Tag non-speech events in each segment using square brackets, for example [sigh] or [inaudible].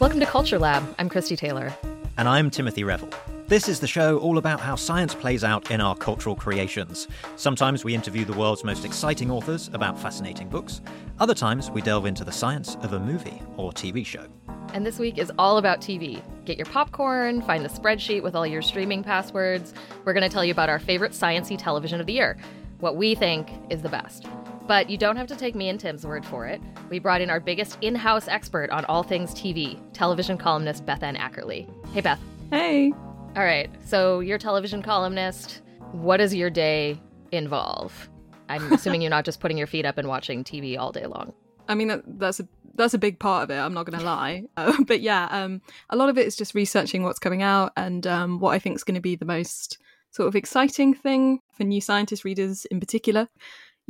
Welcome to Culture Lab. I'm Christie Taylor. And I'm Timothy Revell. This is the show all about how science plays out in our cultural creations. Sometimes we interview the world's most exciting authors about fascinating books. Other times we delve into the science of a movie or TV show. And this week is all about TV. Get your popcorn, find the spreadsheet with all your streaming passwords. We're going to tell you about our favorite sciency television of the year, what we think is the best. But you don't have to take me and Tim's word for it. We brought in our biggest in house expert on all things TV, television columnist Bethan Ackerley. Hey, Beth. Hey. All right, so you're television columnist. What does your day involve? I'm [laughs] assuming you're not just putting your feet up and watching TV all day long. I mean, that's a that's a big part of it. I'm not going to lie, [laughs] uh, [laughs] but yeah, um, a lot of it is just researching what's coming out and um, what I think is going to be the most sort of exciting thing for new scientist readers in particular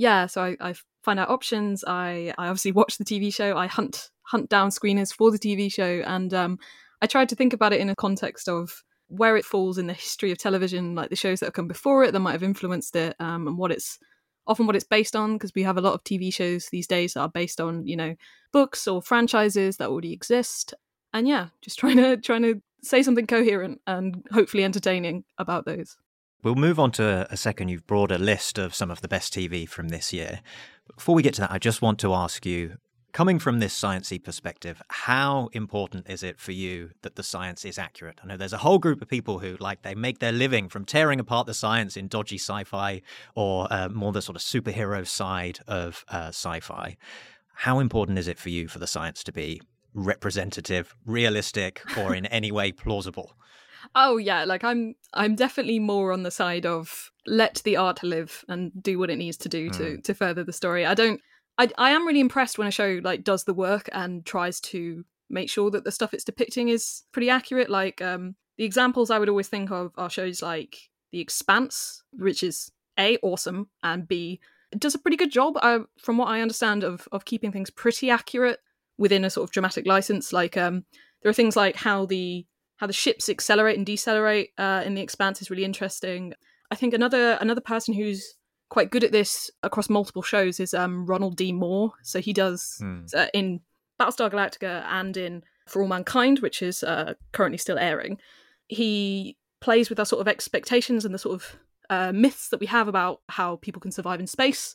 yeah, so I, I find out options. I, I obviously watch the TV show. I hunt hunt down screeners for the TV show, and um, I tried to think about it in a context of where it falls in the history of television, like the shows that have come before it that might have influenced it, um, and what it's often what it's based on. Because we have a lot of TV shows these days that are based on you know books or franchises that already exist, and yeah, just trying to trying to say something coherent and hopefully entertaining about those. We'll move on to a second. You've brought a list of some of the best TV from this year. Before we get to that, I just want to ask you coming from this sciencey perspective, how important is it for you that the science is accurate? I know there's a whole group of people who like they make their living from tearing apart the science in dodgy sci-fi or uh, more the sort of superhero side of uh, sci-fi. How important is it for you for the science to be representative, realistic, or in [laughs] any way plausible? Oh yeah, like I'm I'm definitely more on the side of let the art live and do what it needs to do mm. to hmm. to further the story. I don't I I am really impressed when a show like does the work and tries to make sure that the stuff it's depicting is pretty accurate. Like um the examples I would always think of are shows like The Expanse, which is A awesome and B does a pretty good job uh, from what I understand of of keeping things pretty accurate within a sort of dramatic license like um there are things like how the how the ships accelerate and decelerate uh, in the expanse is really interesting. I think another another person who's quite good at this across multiple shows is um, Ronald D. Moore. So he does hmm. uh, in Battlestar Galactica and in For All Mankind, which is uh, currently still airing. He plays with our sort of expectations and the sort of uh, myths that we have about how people can survive in space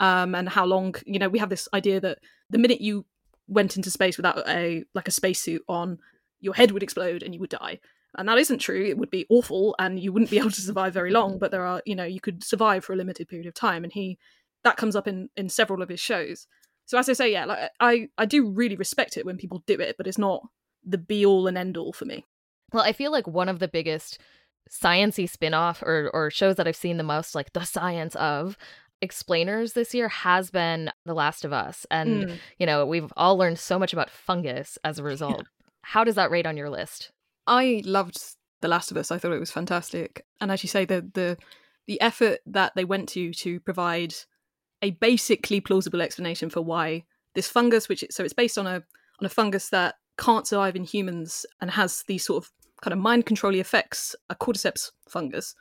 um, and how long. You know, we have this idea that the minute you went into space without a like a spacesuit on, your head would explode and you would die. And that isn't true. It would be awful and you wouldn't be able to survive very long, but there are, you know, you could survive for a limited period of time. And he, that comes up in, in several of his shows. So as I say, yeah, like I, I do really respect it when people do it, but it's not the be all and end all for me. Well, I feel like one of the biggest sciency spin-off or or shows that I've seen the most, like the science of explainers this year has been The Last of Us. And, mm. you know, we've all learned so much about fungus as a result. How does that rate on your list? I loved The Last of Us. I thought it was fantastic. And as you say, the the the effort that they went to to provide a basically plausible explanation for why this fungus, which so it's based on a on a fungus that can't survive in humans and has these sort of kind of mind controlling effects, a cordyceps fungus.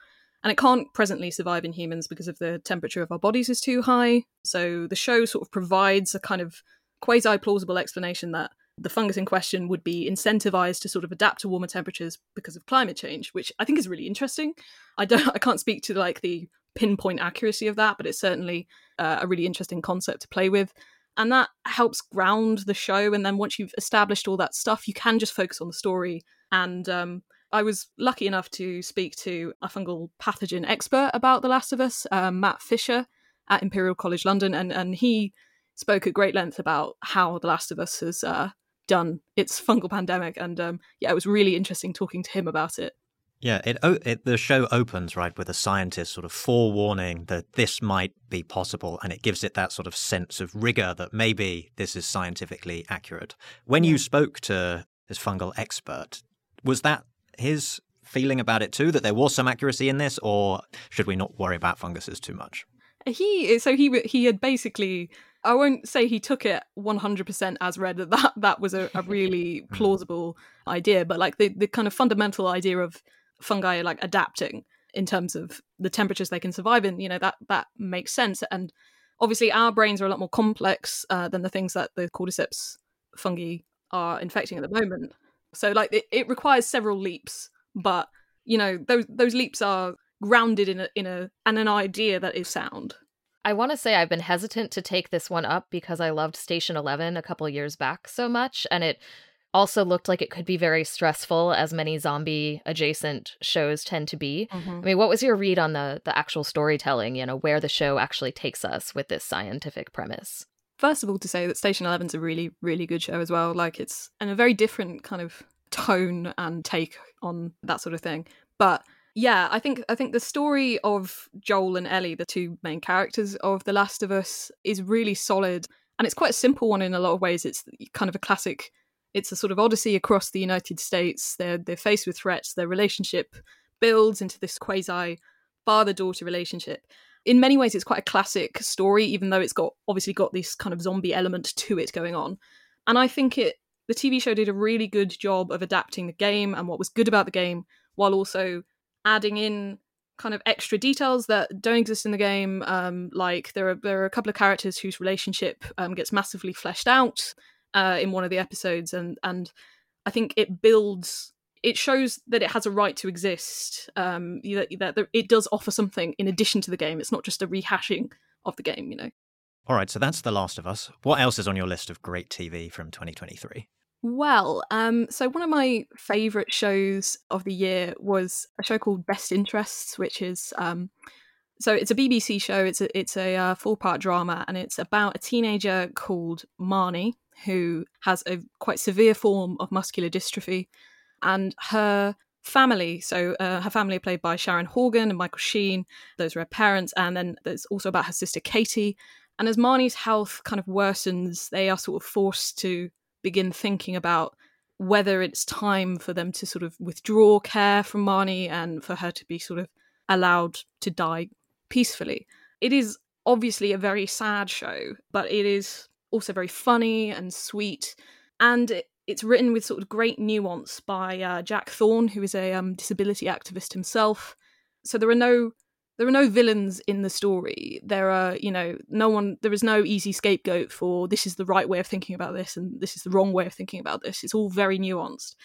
And it can't presently survive in humans because of the temperature of our bodies is too high. So the show sort of provides a kind of quasi plausible explanation that the fungus in question would be incentivized to sort of adapt to warmer temperatures because of climate change, which I think is really interesting. I don't, [laughs] I can't speak to like the pinpoint accuracy of that, but it's certainly uh, a really interesting concept to play with. And that helps ground the show. And then once you've established all that stuff, you can just focus on the story. And um, I was lucky enough to speak to a fungal pathogen expert about The Last of Us, um, Matt Fisher at Imperial College London, and and he spoke at great length about how The Last of Us has uh, done its [laughs] fungal pandemic, and um, yeah, it was really interesting talking to him about it. Yeah, it, it, the show opens right with a scientist sort of forewarning that this might be possible, and it gives it that sort of sense of rigor that maybe this is scientifically accurate. When you spoke to this fungal expert, was that his feeling about it too? That there was some accuracy in this, or should we not worry about funguses too much? He so he he had basically I won't say he took it 100% as read that that, that was a, a really [laughs] hmm. plausible idea, but like the, the kind of fundamental idea of fungi like adapting in terms of the temperatures they can survive in, you know, that that makes sense. And obviously, our brains are a lot more complex uh, than the things that the cordyceps fungi are infecting at the moment. So like it, it requires several leaps, but you know those those leaps are grounded in a in a and an idea that is sound. I want to say I've been hesitant to take this one up because I loved Station 11 a couple years back so much and it also looked like it could be very stressful as many zombie adjacent shows tend to be. Mm-hmm. I mean, what was your read on the the actual storytelling, you know, where the show actually takes us with this scientific premise? First of all to say that Station 11's a really really good show as well. Like it's and a very different kind of tone and take on that sort of thing. But yeah, I think I think the story of Joel and Ellie, the two main characters of The Last of Us, is really solid, and it's quite a simple one in a lot of ways. It's kind of a classic. It's a sort of odyssey across the United States. They're they're faced with threats. Their relationship builds into this quasi father daughter relationship. In many ways, it's quite a classic story, even though it's got obviously got this kind of zombie element to it going on. And I think it the TV show did a really good job of adapting the game and what was good about the game, while also adding in kind of extra details that don't exist in the game. Um, like there are there are a couple of characters whose relationship um, gets massively fleshed out uh, in one of the episodes, and and I think it builds. It shows that it has a right to exist. Um, that, that it does offer something in addition to the game. It's not just a rehashing of the game. You know. All right, so that's The Last of Us. What else is on your list of great TV from 2023? Well, um, so one of my favourite shows of the year was a show called Best Interests, which is um, so it's a BBC show. It's a it's a uh, four part drama, and it's about a teenager called Marnie who has a quite severe form of muscular dystrophy, and her family. So uh, her family played by Sharon Horgan and Michael Sheen. Those are her parents, and then there's also about her sister Katie. And as Marnie's health kind of worsens, they are sort of forced to begin thinking about whether it's time for them to sort of withdraw care from Marnie and for her to be sort of allowed to die peacefully. It is obviously a very sad show, but it is also very funny and sweet. And it, it's written with sort of great nuance by uh, Jack Thorne, who is a um, disability activist himself. So there are no there are no villains in the story. There are, you know, no one, there is no easy scapegoat for this is the right way of thinking about this and this is the wrong way of thinking about this. It's all very nuanced.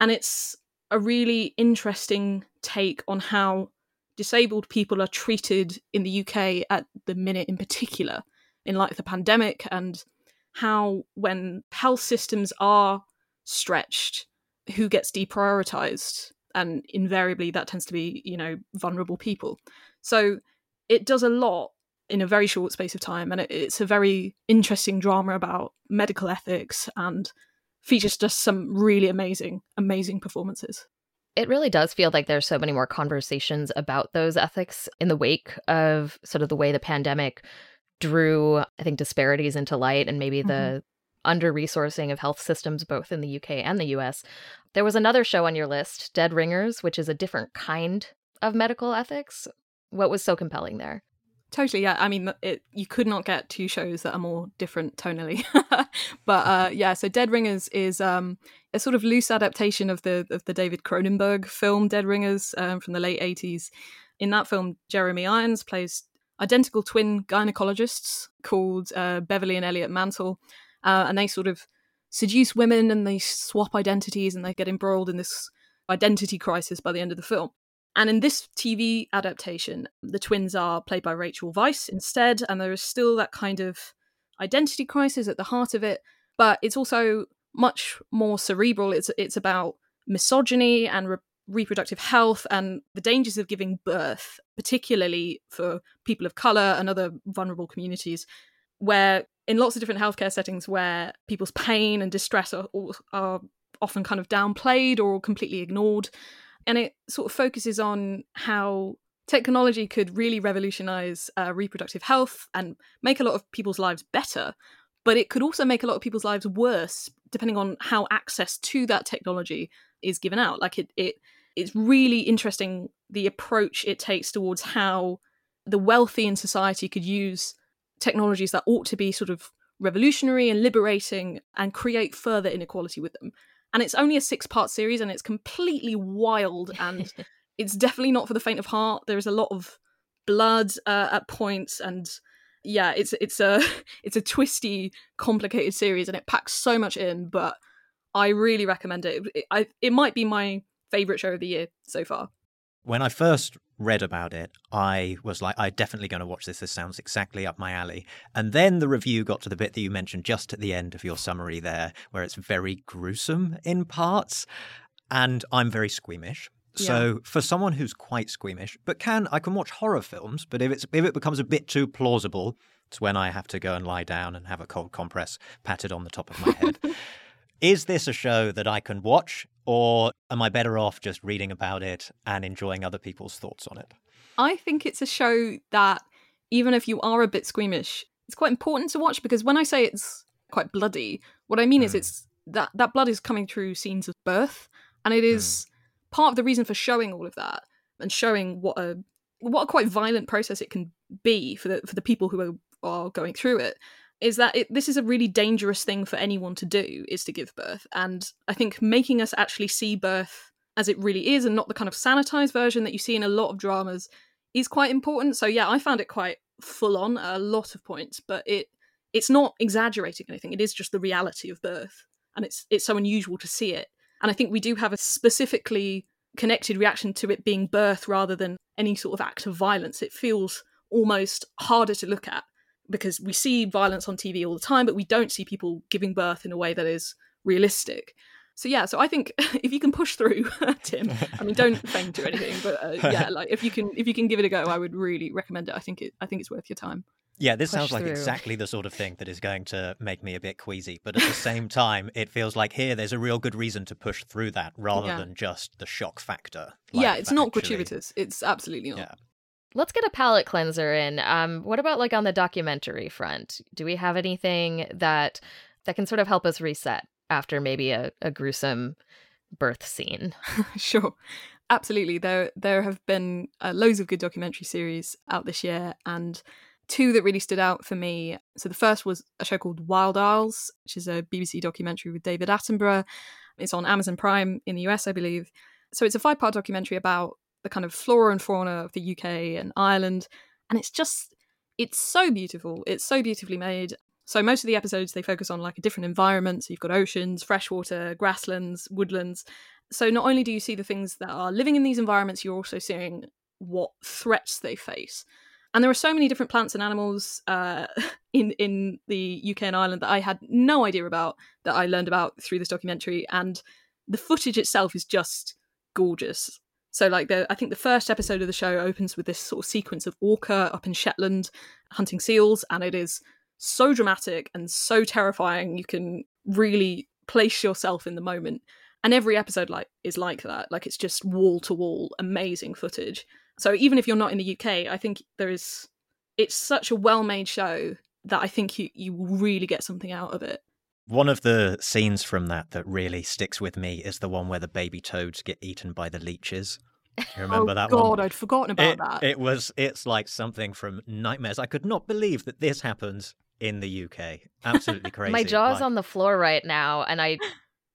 And it's a really interesting take on how disabled people are treated in the UK at the minute in particular, in light of the pandemic, and how when health systems are stretched, who gets deprioritized and invariably that tends to be you know vulnerable people so it does a lot in a very short space of time, and it, it's a very interesting drama about medical ethics and features just some really amazing, amazing performances. It really does feel like there's so many more conversations about those ethics in the wake of sort of the way the pandemic drew, I think, disparities into light and maybe mm-hmm. the under resourcing of health systems both in the UK and the US. There was another show on your list, Dead Ringers, which is a different kind of medical ethics. What was so compelling there? Totally, yeah. I mean, it, you could not get two shows that are more different tonally. [laughs] but uh, [laughs] yeah, so Dead Ringers is um, a sort of loose adaptation of the of the David Cronenberg film Dead Ringers um, from the late eighties. In that film, Jeremy Irons plays identical twin gynecologists called uh, Beverly and Elliot Mantle, uh, and they sort of seduce women and they swap identities and they get embroiled in this identity crisis by the end of the film. And in this TV adaptation, the twins are played by Rachel Weisz instead, and there is still that kind of identity crisis at the heart of it, but it's also much more cerebral. It's it's about misogyny and re- reproductive health and the dangers of giving birth, particularly for people of color and other vulnerable communities, where in lots of different healthcare settings where people's pain and distress are, are often kind of downplayed or completely ignored. And it sort of focuses on how technology could really revolutionize uh, reproductive health and make a lot of people's lives better but it could also make a lot of people's lives worse depending on how access to that technology is given out. Like it, it it's really interesting the approach it takes towards how the wealthy in society could use technologies that ought to be sort of revolutionary and liberating and create further inequality with them and it's only a six part series and it's completely wild and [laughs] it's definitely not for the faint of heart there is a lot of blood uh, at points and yeah it's it's a [laughs] it's a twisty complicated series and it packs so much in but I really recommend it. It, I, it might be my favorite show of the year so far. When I first read about it, I was like, I'm definitely going to watch this. This sounds exactly up my alley. And then the review got to the bit that you mentioned just at the end of your summary there, where it's very gruesome in parts. And I'm very squeamish. So Yeah. for someone who's quite squeamish, but can I can watch horror films, but if it's if it becomes a bit too plausible, it's when I have to go and lie down and have a cold compress patted on the top of my head. [laughs] Is this a show that I can watch, or am I better off just reading about it and enjoying other people's thoughts on it? I think it's a show that, even if you are a bit squeamish, it's quite important to watch because when I say it's quite bloody, what I mean is Mm. it's that that blood is coming through scenes of birth, and it is part of the reason for showing all of that and showing what a what a quite violent process it can be for the for the people who are, are going through it is that it, this is a really dangerous thing for anyone to do is to give birth. And i think making us actually see birth as it really is and not the kind of sanitized version that you see in a lot of dramas is quite important. So yeah i found it quite full on a lot of points but it it's not exaggerating anything. It is just the reality of birth and it's it's so unusual to see it. And i think we do have a specifically connected reaction to it being birth rather than any sort of act of violence. It feels almost harder to look at because we see violence on TV all the time, but we don't see people giving birth in a way that is realistic. So yeah, so I think [laughs] if you can push through, [laughs] Tim, I mean, don't [laughs] faint or anything, but uh, yeah, like if you can, if you can give it a go, I would really recommend it. I think it, I think it's worth your time. Yeah, this Push sounds like through. exactly the sort of thing that is going to make me a bit queasy. But at the same time, it feels like here there's a real good reason to push through that rather Yeah. than just the shock factor. yeah, it's not actually- gratuitous. It's absolutely not. Yeah. Let's get a palate cleanser in. Um, what about like on the documentary front? Do we have anything that that can sort of help us reset after maybe a, a gruesome birth scene? [laughs] sure absolutely there there have been uh, loads of good documentary series out this year and two that really stood out for me so the first was a show called wild isles which is a bbc documentary with david attenborough it's on amazon prime in the us i believe so it's a five part documentary about the kind of flora and fauna of the uk and ireland and it's just it's so beautiful it's so beautifully made. So most of the episodes they focus on like a different environment. So you've got oceans freshwater grasslands woodlands. So not only do you see the things that are living in these environments you're also seeing what threats they face. And there are so many different plants and animals uh, [laughs] in in the UK and Ireland that I had no idea about that I learned about through this documentary. And the footage itself is just gorgeous so like the I think the first episode of the show opens with this sort of sequence of orca up in Shetland hunting seals and it is so dramatic and so terrifying. You can really place yourself in the moment. And every episode like is like that. Like it's just wall to wall amazing footage. So even if you're not in the uk i think there is it's such a well-made show that i think you you will really get something out of it One of the scenes from that that really sticks with me is the one where the baby toads get eaten by the leeches. You [laughs] remember oh that god one? i'd forgotten about It, that it was it's like something from nightmares. I could not believe that this happens in the UK. Absolutely [laughs] crazy. My jaw's Like- on the floor right now, and I,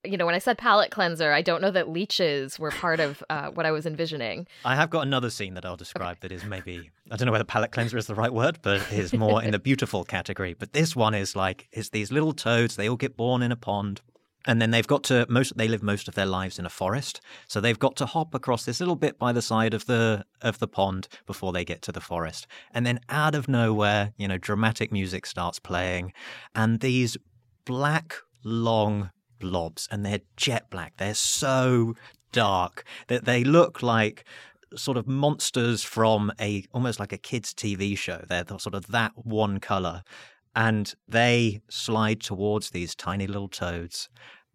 you know, when I said palate cleanser, I don't know that leeches were part of uh, what I was envisioning. I have got another scene that I'll describe that is maybe I don't know whether palate cleanser is the right word, but is more in the [laughs] beautiful category. But this one is like it's these little toads. They all get born in a pond, and then they've got to most. They live most of their lives in a forest, so they've got to hop across this little bit by the side of the of the pond before they get to the forest. And then out of nowhere, you know, dramatic music starts playing, and these black long blobs, and they're jet black. They're so dark that they look like sort of monsters from a almost like a kids TV show. They're the- sort of that one color and they slide towards these tiny little toads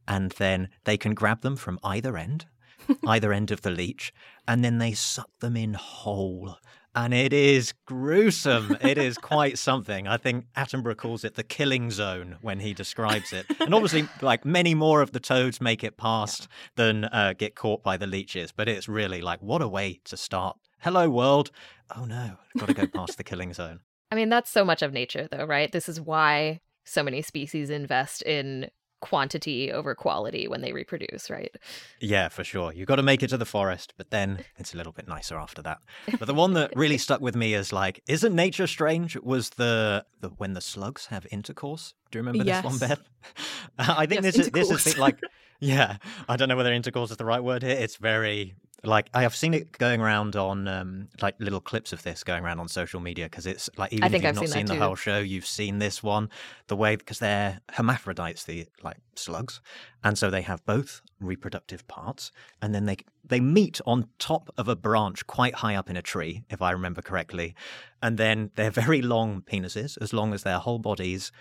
and then they can grab them from either end, [laughs] either end of the leech, and then they suck them in whole. And it is gruesome. It is quite something. I think Attenborough calls it the killing zone when he describes it. And obviously, like many more of the toads make it past than uh, get caught by the leeches. But it's really like, what a way to start. Hello, world. Oh no, got to go past the killing zone. I mean, that's so much of nature, though, right? This is why so many species invest in quantity over quality when they reproduce, right? Yeah, for sure. You've got to make it to the forest, but then it's a little bit nicer after that. But the one that really stuck with me is like, isn't nature strange? Was the, the when the slugs have intercourse? Do you remember this one, Beth? [laughs] I think Yes, this is this is like Yeah, I don't know whether intercourse is the right word here. It's very like I have seen it going around on um, like little clips of this going around on social media because it's like even if you've I've not seen seen the too. whole show, you've seen this one. The way because they're hermaphrodites, the like slugs, and so they have both reproductive parts, and then they they meet on top of a branch quite high up in a tree, if I remember correctly, and then they're [laughs] very long penises, as long as their whole bodies,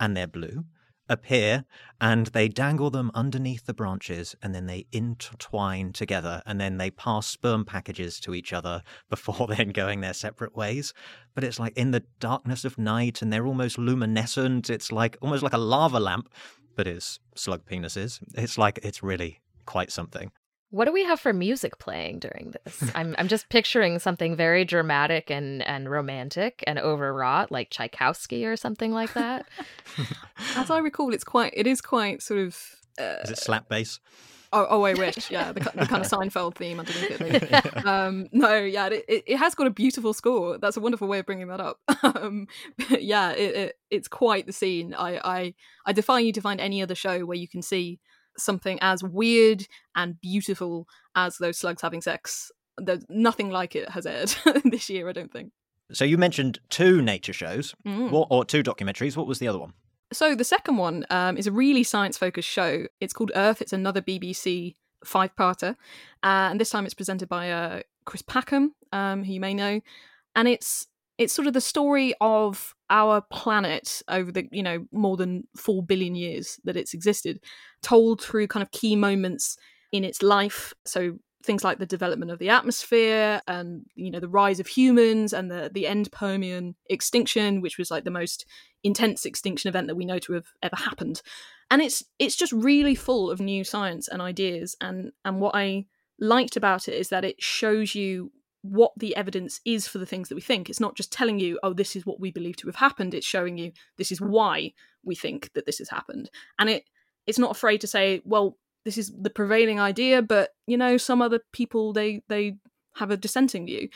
and they're blue appear and they dangle them underneath the branches and then they intertwine together and then they pass sperm packages to each other [laughs] before then going their separate ways. But it's like in the darkness of night and they're almost luminescent. It's like almost like a lava lamp but it's slug penises. It's like it's really quite something What do we have for music playing during this? [laughs] I'm I'm just picturing something very dramatic and and romantic and overwrought, like Tchaikovsky or something like that. [laughs] As I recall, it's quite. It is quite sort of. Uh, is it slap bass oh, oh, I wish. Yeah, the, the kind of [laughs] Seinfeld theme underneath it. um, no, yeah, it, it, it has got a beautiful score. That's a wonderful way of bringing that up. Um, but yeah, it, it, it's quite the scene. I, I, I defy you to find any other show where you can see something as weird and beautiful as those slugs having sex. There's nothing like it has aired [laughs] this year, I don't think. so you mentioned two nature shows Mm. what, or two documentaries what was the other one So the second one um, is a really science-focused show. It's called Earth. It's another BBC five-parter, uh, and this time it's presented by uh, Chris Packham, um, who you may know, and it's it's sort of the story of our planet over the you know more than four billion years that it's existed, told through kind of key moments in its life. So things like the development of the atmosphere and you know the rise of humans and the the end Permian extinction, which was like the most intense extinction event that we know to have ever happened. And it's it's just really full of new science and ideas. And and what I liked about it is that it shows you what the evidence is for the things that we think. It's not just telling you, oh, this is what we believe to have happened. It's showing you this is why we think that this has happened. And it it's not afraid to say, well, this is the prevailing idea, but you know, some other people they they have a dissenting view.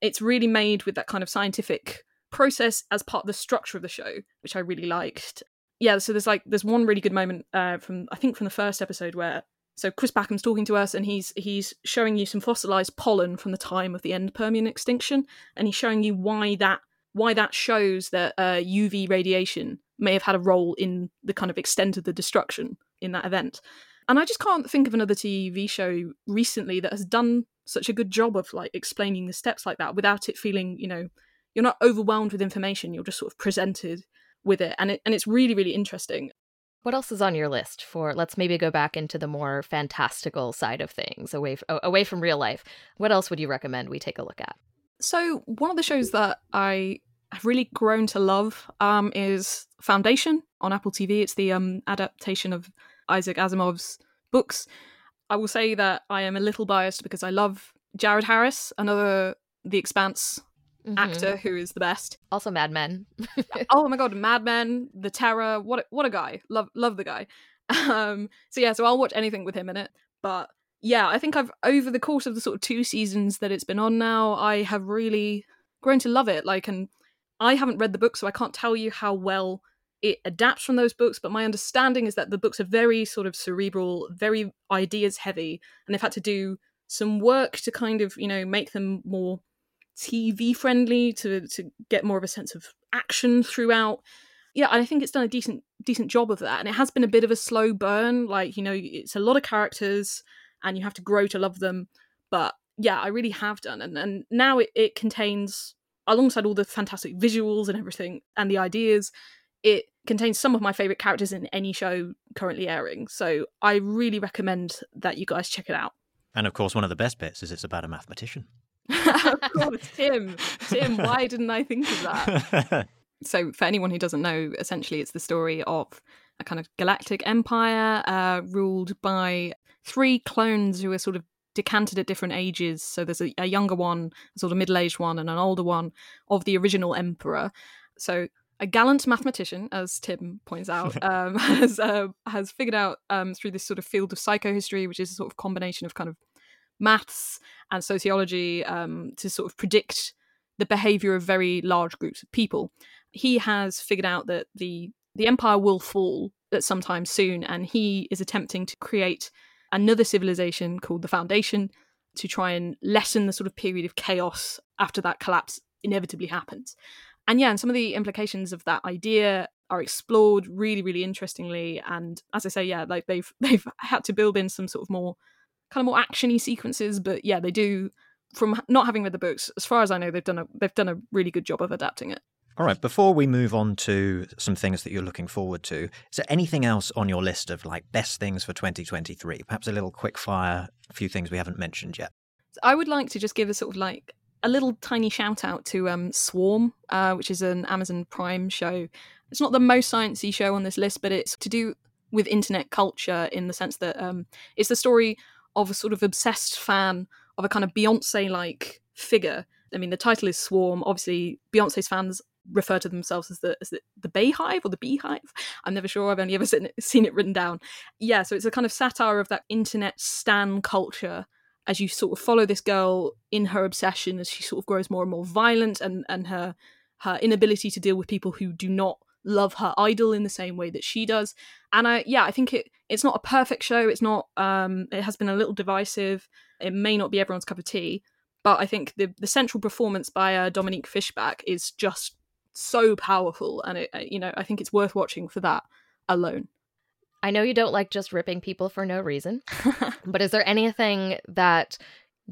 It's really made with that kind of scientific process as part of the structure of the show, which I really liked. Yeah, so there's like there's one really good moment uh, from I think from the first episode where so Chris Packham's talking to us and he's he's showing you some fossilized pollen from the time of the end Permian extinction, and he's showing you why that why that shows that uh, UV radiation may have had a role in the kind of extent of the destruction in that event. And I just can't think of another TV show recently that has done such a good job of like explaining the steps like that without it feeling, you know, you're not overwhelmed with information. You're just sort of presented with it, and it and it's really really interesting. What else is on your list for? Let's maybe go back into the more fantastical side of things, away f- away from real life. What else would you recommend we take a look at? So one of the shows that I have really grown to love um, is Foundation on Apple TV. It's the um, adaptation of Isaac Asimov's books. I will say that I am a little biased because I love Jared Harris, another The Expanse Mhm. actor who is the best. Also, Mad Men. [laughs] oh my god, Mad Men, The Terror, what a, what a guy. Love love the guy. [laughs] Um so yeah, so I'll watch anything with him in it. But yeah, I think I've over the course of the sort of two seasons that it's been on now, I have really grown to love it. Like and I haven't read the book, so I can't tell you how well it adapts from those books, but my understanding is that the books are very sort of cerebral, very ideas heavy, and they've had to do some work to kind of, you know, make them more TV friendly to to get more of a sense of action throughout. Yeah, And I think it's done a decent decent job of that, and it has been a bit of a slow burn. Like you know, it's a lot of characters, and you have to grow to love them. But yeah, I really have done, and and now it, it contains alongside all the fantastic visuals and everything and the ideas, it contains some of my favorite characters in any show currently airing. So I really recommend that you guys check it out. And of course, one of the best bits is it's about a mathematician. [laughs] of course, Tim. Tim, why didn't I think of that? [laughs] so for anyone who doesn't know essentially it's the story of a kind of galactic empire uh, ruled by three clones who are sort of decanted at different ages so there's a, a younger one a sort of middle-aged one and an older one of the original emperor so a gallant mathematician as tim points out [laughs] um, has uh, has figured out um, through this sort of field of psychohistory which is a sort of combination of kind of maths and sociology um, to sort of predict the behavior of very large groups of people he has figured out that the the empire will fall at some time soon, and he is attempting to create another civilization called the Foundation to try and lessen the sort of period of chaos after that collapse inevitably happens. And yeah, and some of the implications of that idea are explored really, really interestingly. And as I say, yeah, like they've [laughs] they've had to build in some sort of more kind of more actiony sequences, but yeah, they do from not having read the books, as far as I know, they've done a they've done a really good job of adapting it. All right, before we move on to some things that you're looking forward to, is there anything else on your list of like best things for 2023? Perhaps a little quick fire, a few things we haven't mentioned yet. I would like to just give a sort of like a little tiny shout out to um, Swarm, uh, which is an Amazon Prime show. It's not the most sciencey show on this list, but it's to do with internet culture in the sense that um, it's the story of a sort of obsessed fan of a kind of Beyonce like figure. I mean, the title is Swarm. Obviously, Beyonce's fans refer to themselves as the as the, the Beyhive or the Beehive. I'm never sure. I've only ever seen it, [laughs] seen it written down. Yeah, so it's a kind of satire of that internet stan culture as you sort of follow this girl in her obsession as she sort of grows more and more violent and and her her inability to deal with people who do not love her idol in the same way that she does. And I yeah, I think it it's not a perfect show. It's not um it has been a little divisive. It may not be everyone's cup of tea, but I think the the central performance by uh, Dominique Fishback is just so powerful and it you know, I think it's worth watching for that alone. I know you don't like just ripping people for no reason, [laughs] but is there anything that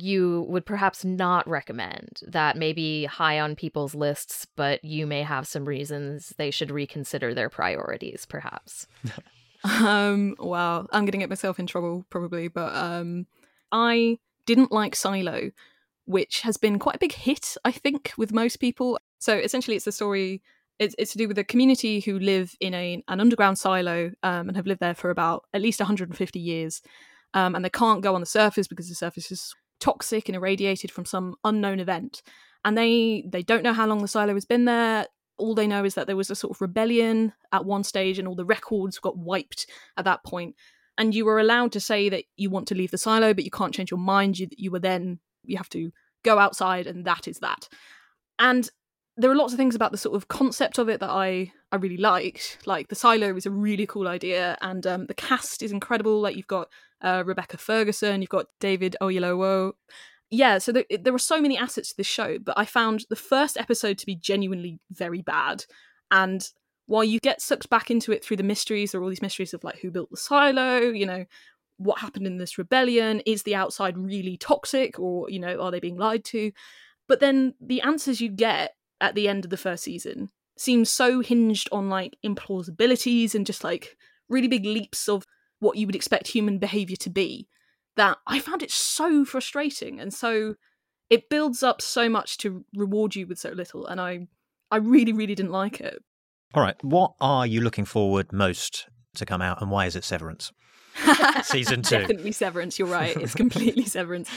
you would perhaps not recommend that may be high on people's lists, but you may have some reasons they should reconsider their priorities, perhaps? [laughs] um, well, I'm going to get myself in trouble probably, but um, I didn't like Silo, which has been quite a big hit, I think, with most people. So essentially, it's the story it's, it's to do with a community who live in a, an underground silo um, and have lived there for about at least 150 years. Um, and they can't go on the surface because the surface is toxic and irradiated from some unknown event. And they they don't know how long the silo has been there. All they know is that there was a sort of rebellion at one stage, and all the records got wiped at that point. And you were allowed to say that you want to leave the silo, but you can't change your mind. You you were then you have to go outside, and that is that. And there are lots of things about the sort of concept of it that I I really liked. Like the silo is a really cool idea, and um, the cast is incredible. Like you've got uh, Rebecca Ferguson, you've got David Oyelowo. Yeah, so there, there are so many assets to this show, but I found the first episode to be genuinely very bad. And while you get sucked back into it through the mysteries, there are all these mysteries of like who built the silo, you know, what happened in this rebellion, is the outside really toxic, or you know, are they being lied to? But then the answers you get at the end of the first season seems so hinged on like implausibilities and just like really big leaps of what you would expect human behavior to be that I found it so frustrating and so it builds up so much to reward you with so little and I I really really didn't like it. All right, what are you looking forward most to come out and why is it Severance? [laughs] Season 2. Definitely Severance, you're right. It's completely [laughs] Severance.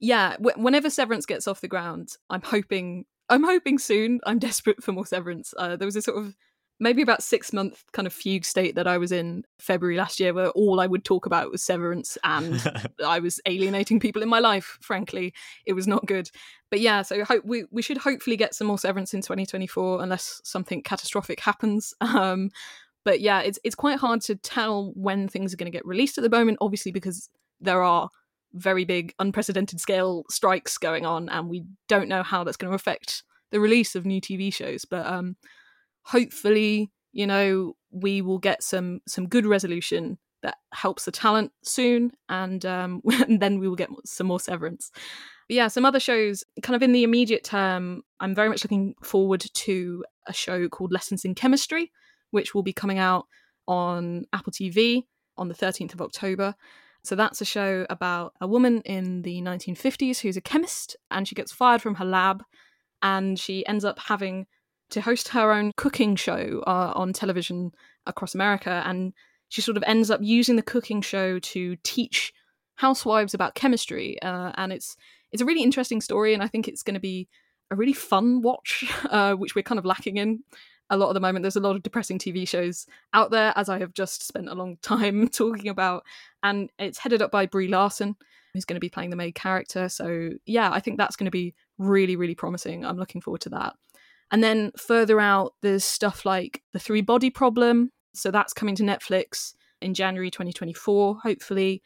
Yeah, w- whenever Severance gets off the ground, I'm hoping I'm hoping soon. I'm [laughs] desperate for more Severance. Uh, there was a sort of maybe about six month kind of fugue state that I was in February last year, where all I would talk about was Severance, and [laughs] I was alienating people in my life. Frankly, it was not good. But yeah, so hope we we should hopefully get some more Severance in 2024, unless something catastrophic happens. [laughs] Um, but yeah, it's it's quite hard to tell when things are going to get released at the moment, obviously because there are very big, unprecedented scale strikes going on, and we don't know how that's going to affect the release of new TV shows. But um, hopefully, you know, we will get some some good resolution that helps the talent soon, and, um, [laughs] and then we will get some more severance. But yeah, some other shows, kind of in the immediate term, I'm very much looking forward to a show called Lessons in Chemistry, which will be coming out on Apple TV on the 13th of October. So that's a show about a woman in the 1950s who's a chemist and she gets fired from her lab and she ends up having to host her own cooking show uh, on television across America and she sort of ends up using the cooking show to teach housewives about chemistry uh, and it's it's a really interesting story and I think it's going to be a really fun watch [laughs] uh, which we're kind of lacking in a lot at the moment. There's a lot of depressing TV shows out there, as I have just spent a long [laughs] time talking about. And it's headed up by Brie Larson, who's going to be playing the main character. So, yeah, I think that's going to be really, really promising. I'm looking forward to that. And then further out, there's stuff like The Three Body Problem. So that's coming to Netflix in January 2024, hopefully.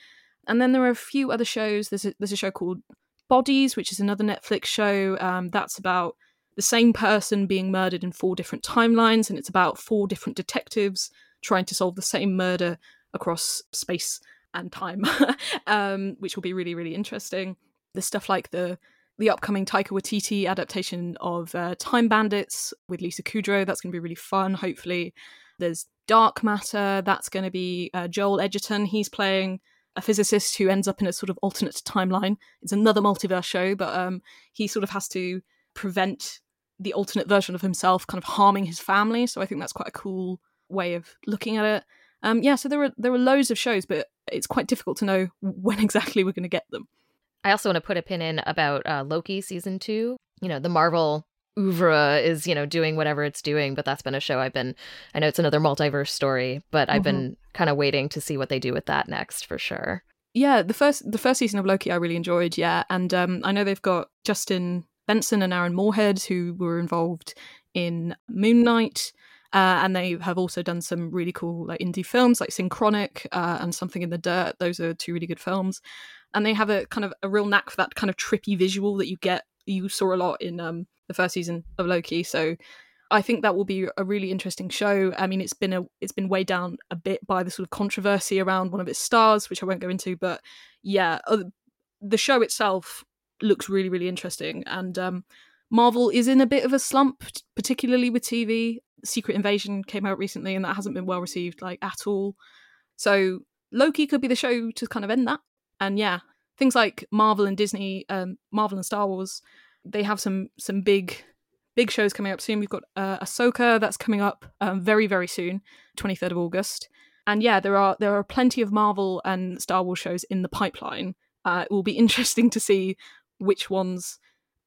And then there are a few other shows. There's a, there's a show called Bodies, which is another Netflix show. Um, that's about the same person being murdered in four different timelines, and it's about four different detectives trying to solve the same murder across space and time, [laughs] um, which will be really, really interesting. There's stuff like the the upcoming Taika Waititi adaptation of uh, Time Bandits with Lisa Kudrow. That's going to be really fun, hopefully. There's Dark Matter. That's going to be uh, Joel Edgerton. He's playing a physicist who ends up in a sort of alternate timeline. It's another multiverse show, but um, he sort of has to prevent the alternate version of himself kind of harming his family. So I think that's quite a cool way of looking at it. Um, yeah, so there are there are loads of shows, but it's quite difficult to know [laughs] when exactly we're going to get them. I also want to put a pin in about uh, Loki season two. You know, the Marvel oeuvre is you know doing whatever it's doing, but that's been a show I've been. I know it's another multiverse story, but I've mm-hmm. been kind of waiting to see what they do with that next for sure. Yeah, the first the first season of Loki I really enjoyed. Yeah, and um, I know they've got Justin Benson and Aaron Moorhead who were involved in Moon Knight. Uh, and they have also done some really cool like indie films like Synchronic uh, and Something in the Dirt. Those are two really good films, and they have a kind of a real knack for that kind of trippy visual that you get you saw a lot in um, the first season of Loki. So I think that will be a really interesting show. I mean, it's been a it's been weighed down a bit by the sort of controversy around one of its stars, which I won't go into. But yeah, uh, the show itself looks really really interesting, and um, Marvel is in a bit of a slump, particularly with TV. Secret Invasion came out recently, and that hasn't been well received like at all. So Loki could be the show to kind of end that. And yeah, things like Marvel and Disney, um, Marvel and Star Wars, they have some some big big shows coming up soon. We've got uh, Ahsoka that's coming up um, very very soon, twenty third of August. And yeah, there are there are plenty of Marvel and Star Wars shows in the pipeline. Uh, it will be [laughs] interesting to see which ones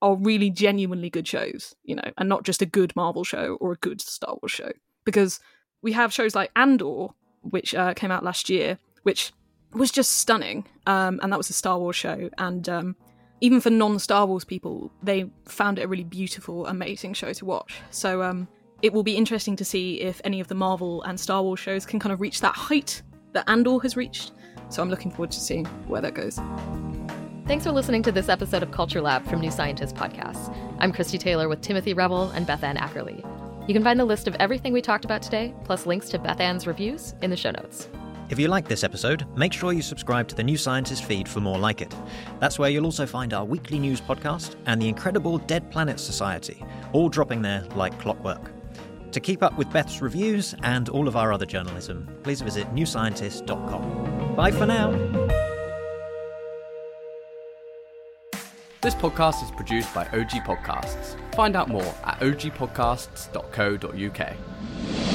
are really genuinely good shows, you know, and not just a good Marvel show or a good Star Wars show. Because we have shows like Andor, which uh, came out last year, which was just stunning, um, and that was a Star Wars show. And um, even for non-Star Wars people, they found it a really beautiful, amazing show to watch. So um, it will be interesting to see if any of the Marvel and Star Wars shows can kind of reach that height that Andor has reached. So I'm looking forward to seeing where that goes. Thanks for listening to this episode of Culture Lab from New Scientist Podcasts. I'm Christie Taylor with Timothy Revell and Bethan Ackerley. You can find the list of everything we talked about today, plus links to Bethan's reviews, in the show notes. If you like this episode, make sure you subscribe to the New Scientist feed for more like it. That's where you'll also find our weekly news podcast and the incredible Dead Planet Society, all dropping there like clockwork. To keep up with Beth's reviews and all of our other journalism, please visit newscientist.com. Bye for now. This podcast is produced by OG Podcasts. Find out more at ogpodcasts.co.uk.